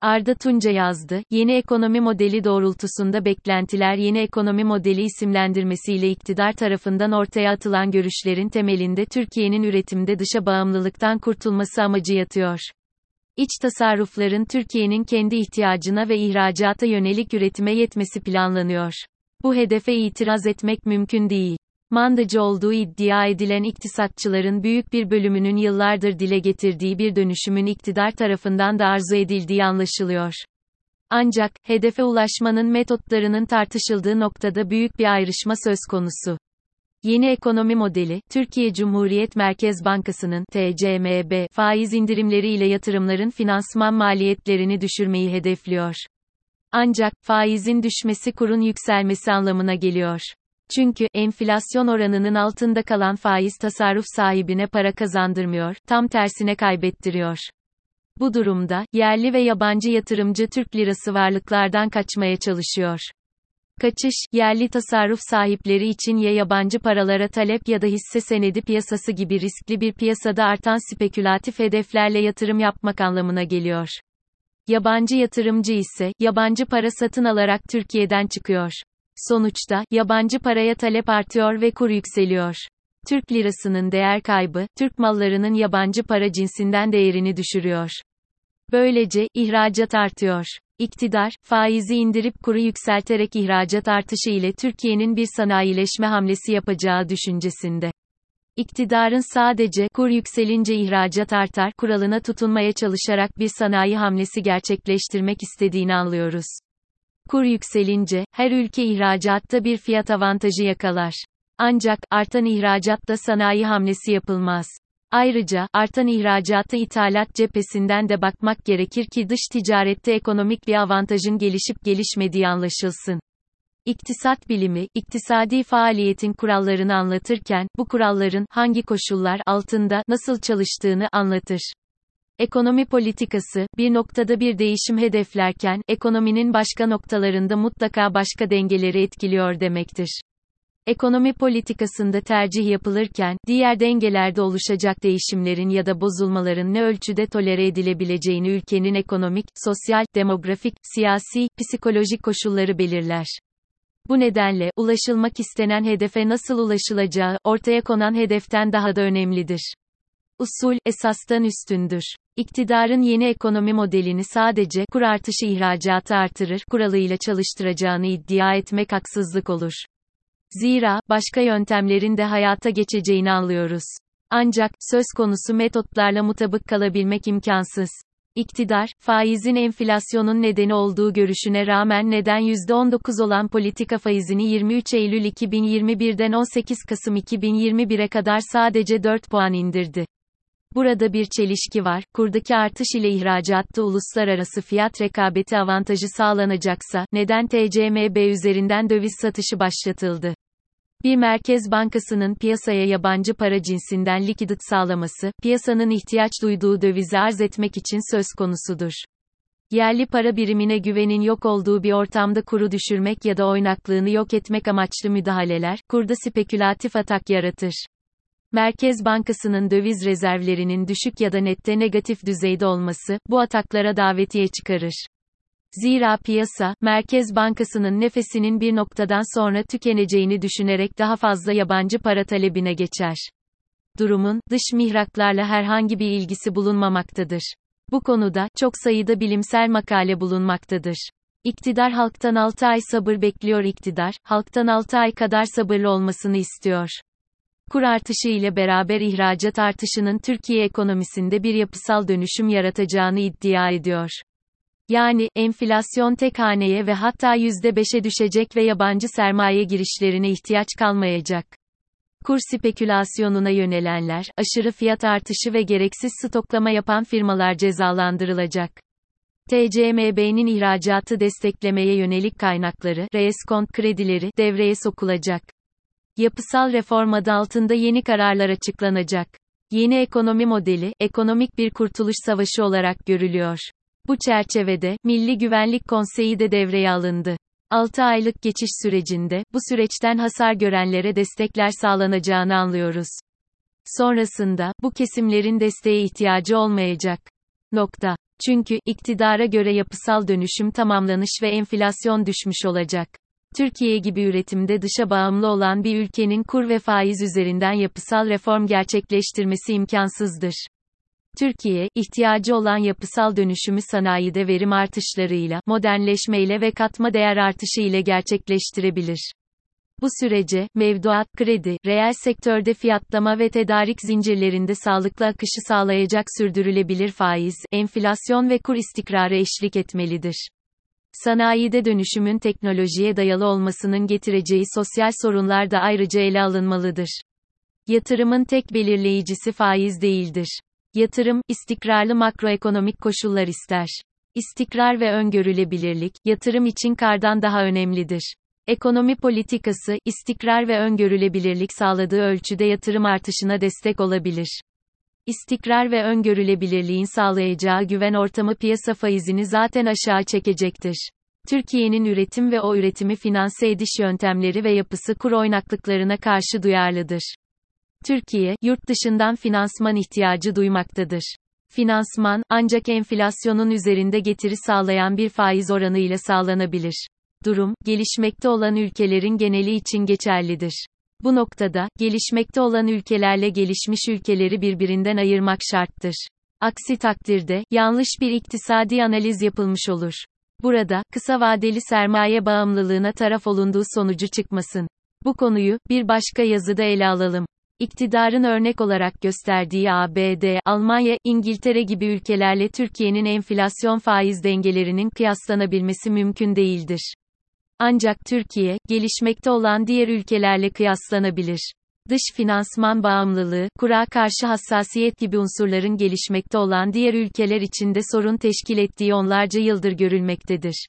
Arda Tunca yazdı, yeni ekonomi modeli doğrultusunda beklentiler yeni ekonomi modeli isimlendirmesiyle iktidar tarafından ortaya atılan görüşlerin temelinde Türkiye'nin üretimde dışa bağımlılıktan kurtulması amacı yatıyor. İç tasarrufların Türkiye'nin kendi ihtiyacına ve ihracata yönelik üretime yetmesi planlanıyor. Bu hedefe itiraz etmek mümkün değil. Mandacı olduğu iddia edilen iktisatçıların büyük bir bölümünün yıllardır dile getirdiği bir dönüşümün iktidar tarafından da arzu edildiği anlaşılıyor. Ancak, hedefe ulaşmanın metotlarının tartışıldığı noktada büyük bir ayrışma söz konusu. Yeni ekonomi modeli, Türkiye Cumhuriyet Merkez Bankası'nın TCMB faiz indirimleri ile yatırımların finansman maliyetlerini düşürmeyi hedefliyor. Ancak faizin düşmesi kurun yükselmesi anlamına geliyor. Çünkü enflasyon oranının altında kalan faiz tasarruf sahibine para kazandırmıyor, tam tersine kaybettiriyor. Bu durumda yerli ve yabancı yatırımcı Türk lirası varlıklardan kaçmaya çalışıyor. Kaçış, yerli tasarruf sahipleri için ya yabancı paralara talep ya da hisse senedi piyasası gibi riskli bir piyasada artan spekülatif hedeflerle yatırım yapmak anlamına geliyor. Yabancı yatırımcı ise, yabancı para satın alarak Türkiye'den çıkıyor. Sonuçta, yabancı paraya talep artıyor ve kur yükseliyor. Türk lirasının değer kaybı, Türk mallarının yabancı para cinsinden değerini düşürüyor. Böylece, ihracat artıyor. İktidar, faizi indirip kuru yükselterek ihracat artışı ile Türkiye'nin bir sanayileşme hamlesi yapacağı düşüncesinde. İktidarın sadece kur yükselince ihracat artar kuralına tutunmaya çalışarak bir sanayi hamlesi gerçekleştirmek istediğini anlıyoruz. Kur yükselince, her ülke ihracatta bir fiyat avantajı yakalar. Ancak, artan ihracatta sanayi hamlesi yapılmaz. Ayrıca, artan ihracatı ithalat cephesinden de bakmak gerekir ki dış ticarette ekonomik bir avantajın gelişip gelişmediği anlaşılsın. İktisat bilimi, iktisadi faaliyetin kurallarını anlatırken, bu kuralların, hangi koşullar altında, nasıl çalıştığını anlatır. Ekonomi politikası, bir noktada bir değişim hedeflerken, ekonominin başka noktalarında mutlaka başka dengeleri etkiliyor demektir. Ekonomi politikasında tercih yapılırken, diğer dengelerde oluşacak değişimlerin ya da bozulmaların ne ölçüde tolere edilebileceğini ülkenin ekonomik, sosyal, demografik, siyasi, psikolojik koşulları belirler. Bu nedenle, ulaşılmak istenen hedefe nasıl ulaşılacağı, ortaya konan hedeften daha da önemlidir. Usul, esastan üstündür. İktidarın yeni ekonomi modelini sadece, kur artışı ihracatı artırır, kuralıyla çalıştıracağını iddia etmek haksızlık olur. Zira, başka yöntemlerin de hayata geçeceğini anlıyoruz. Ancak, söz konusu metotlarla mutabık kalabilmek imkansız. İktidar, faizin enflasyonun nedeni olduğu görüşüne rağmen neden %19 olan politika faizini 23 Eylül 2021'den 18 Kasım 2021'e kadar sadece 4 puan indirdi. Burada bir çelişki var, kurdaki artış ile ihracatta uluslararası fiyat rekabeti avantajı sağlanacaksa, neden TCMB üzerinden döviz satışı başlatıldı? Bir merkez bankasının piyasaya yabancı para cinsinden likidit sağlaması, piyasanın ihtiyaç duyduğu dövizi arz etmek için söz konusudur. Yerli para birimine güvenin yok olduğu bir ortamda kuru düşürmek ya da oynaklığını yok etmek amaçlı müdahaleler, kurda spekülatif atak yaratır. Merkez Bankası'nın döviz rezervlerinin düşük ya da nette negatif düzeyde olması, bu ataklara davetiye çıkarır. Zira piyasa, Merkez Bankası'nın nefesinin bir noktadan sonra tükeneceğini düşünerek daha fazla yabancı para talebine geçer. Durumun, dış mihraklarla herhangi bir ilgisi bulunmamaktadır. Bu konuda, çok sayıda bilimsel makale bulunmaktadır. İktidar halktan 6 ay sabır bekliyor iktidar, halktan 6 ay kadar sabırlı olmasını istiyor. Kur artışı ile beraber ihracat artışının Türkiye ekonomisinde bir yapısal dönüşüm yaratacağını iddia ediyor. Yani, enflasyon tek haneye ve hatta %5'e düşecek ve yabancı sermaye girişlerine ihtiyaç kalmayacak. Kur spekülasyonuna yönelenler, aşırı fiyat artışı ve gereksiz stoklama yapan firmalar cezalandırılacak. TCMB'nin ihracatı desteklemeye yönelik kaynakları, reskont kredileri, devreye sokulacak. Yapısal reform adı altında yeni kararlar açıklanacak. Yeni ekonomi modeli, ekonomik bir kurtuluş savaşı olarak görülüyor. Bu çerçevede, Milli Güvenlik Konseyi de devreye alındı. 6 aylık geçiş sürecinde, bu süreçten hasar görenlere destekler sağlanacağını anlıyoruz. Sonrasında, bu kesimlerin desteğe ihtiyacı olmayacak. Nokta. Çünkü, iktidara göre yapısal dönüşüm tamamlanış ve enflasyon düşmüş olacak. Türkiye gibi üretimde dışa bağımlı olan bir ülkenin kur ve faiz üzerinden yapısal reform gerçekleştirmesi imkansızdır. Türkiye, ihtiyacı olan yapısal dönüşümü sanayide verim artışlarıyla, modernleşmeyle ve katma değer artışı ile gerçekleştirebilir. Bu sürece, mevduat, kredi, reel sektörde fiyatlama ve tedarik zincirlerinde sağlıklı akışı sağlayacak sürdürülebilir faiz, enflasyon ve kur istikrarı eşlik etmelidir. Sanayide dönüşümün teknolojiye dayalı olmasının getireceği sosyal sorunlar da ayrıca ele alınmalıdır. Yatırımın tek belirleyicisi faiz değildir. Yatırım, istikrarlı makroekonomik koşullar ister. İstikrar ve öngörülebilirlik, yatırım için kardan daha önemlidir. Ekonomi politikası, istikrar ve öngörülebilirlik sağladığı ölçüde yatırım artışına destek olabilir. İstikrar ve öngörülebilirliğin sağlayacağı güven ortamı piyasa faizini zaten aşağı çekecektir. Türkiye'nin üretim ve o üretimi finanse ediş yöntemleri ve yapısı kur oynaklıklarına karşı duyarlıdır. Türkiye, yurt dışından finansman ihtiyacı duymaktadır. Finansman, ancak enflasyonun üzerinde getiri sağlayan bir faiz oranı ile sağlanabilir. Durum, gelişmekte olan ülkelerin geneli için geçerlidir. Bu noktada, gelişmekte olan ülkelerle gelişmiş ülkeleri birbirinden ayırmak şarttır. Aksi takdirde, yanlış bir iktisadi analiz yapılmış olur. Burada, kısa vadeli sermaye bağımlılığına taraf olunduğu sonucu çıkmasın. Bu konuyu, bir başka yazıda ele alalım. İktidarın örnek olarak gösterdiği ABD, Almanya, İngiltere gibi ülkelerle Türkiye'nin enflasyon faiz dengelerinin kıyaslanabilmesi mümkün değildir. Ancak Türkiye, gelişmekte olan diğer ülkelerle kıyaslanabilir. Dış finansman bağımlılığı, kura karşı hassasiyet gibi unsurların gelişmekte olan diğer ülkeler içinde sorun teşkil ettiği onlarca yıldır görülmektedir.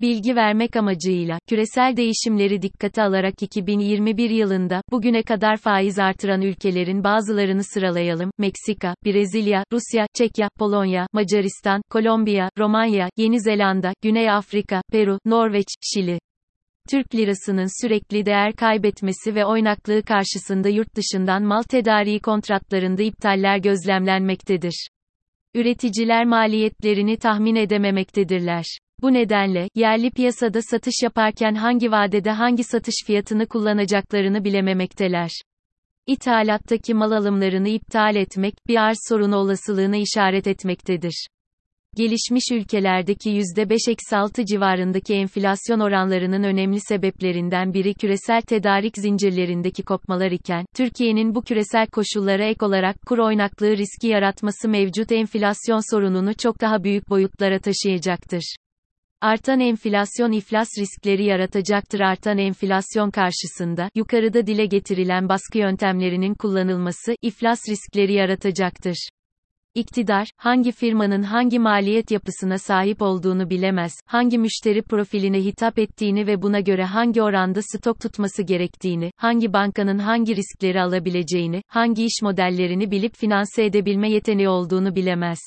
Bilgi vermek amacıyla, küresel değişimleri dikkate alarak 2021 yılında, bugüne kadar faiz artıran ülkelerin bazılarını sıralayalım. Meksika, Brezilya, Rusya, Çekya, Polonya, Macaristan, Kolombiya, Romanya, Yeni Zelanda, Güney Afrika, Peru, Norveç, Şili. Türk lirasının sürekli değer kaybetmesi ve oynaklığı karşısında yurt dışından mal tedariği kontratlarında iptaller gözlemlenmektedir. Üreticiler maliyetlerini tahmin edememektedirler. Bu nedenle, yerli piyasada satış yaparken hangi vadede hangi satış fiyatını kullanacaklarını bilememekteler. İthalattaki mal alımlarını iptal etmek, bir arz sorunu olasılığına işaret etmektedir. Gelişmiş ülkelerdeki %5-6 civarındaki enflasyon oranlarının önemli sebeplerinden biri küresel tedarik zincirlerindeki kopmalar iken, Türkiye'nin bu küresel koşullara ek olarak kur oynaklığı riski yaratması mevcut enflasyon sorununu çok daha büyük boyutlara taşıyacaktır. Artan enflasyon iflas riskleri yaratacaktır. Artan enflasyon karşısında, yukarıda dile getirilen baskı yöntemlerinin kullanılması, iflas riskleri yaratacaktır. İktidar, hangi firmanın hangi maliyet yapısına sahip olduğunu bilemez, hangi müşteri profiline hitap ettiğini ve buna göre hangi oranda stok tutması gerektiğini, hangi bankanın hangi riskleri alabileceğini, hangi iş modellerini bilip finanse edebilme yeteneği olduğunu bilemez.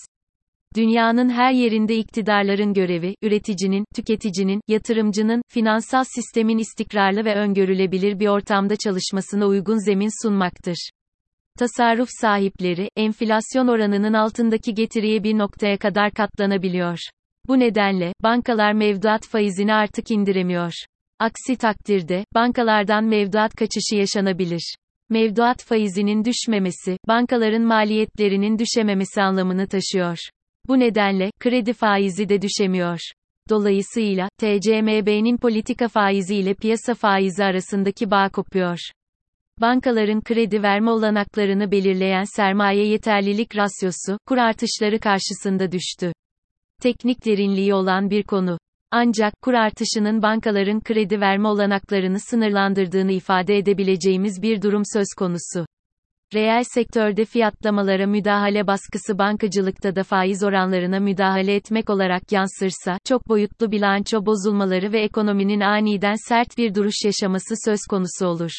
Dünyanın her yerinde iktidarların görevi, üreticinin, tüketicinin, yatırımcının, finansal sistemin istikrarlı ve öngörülebilir bir ortamda çalışmasına uygun zemin sunmaktır. Tasarruf sahipleri, enflasyon oranının altındaki getiriye bir noktaya kadar katlanabiliyor. Bu nedenle, bankalar mevduat faizini artık indiremiyor. Aksi takdirde, bankalardan mevduat kaçışı yaşanabilir. Mevduat faizinin düşmemesi, bankaların maliyetlerinin düşememesi anlamını taşıyor. Bu nedenle, kredi faizi de düşemiyor. Dolayısıyla, TCMB'nin politika faizi ile piyasa faizi arasındaki bağ kopuyor. Bankaların kredi verme olanaklarını belirleyen sermaye yeterlilik rasyosu, kur artışları karşısında düştü. Teknik derinliği olan bir konu. Ancak, kur artışının bankaların kredi verme olanaklarını sınırlandırdığını ifade edebileceğimiz bir durum söz konusu. Reel sektörde fiyatlamalara müdahale baskısı bankacılıkta da faiz oranlarına müdahale etmek olarak yansırsa, çok boyutlu bilanço bozulmaları ve ekonominin aniden sert bir duruş yaşaması söz konusu olur.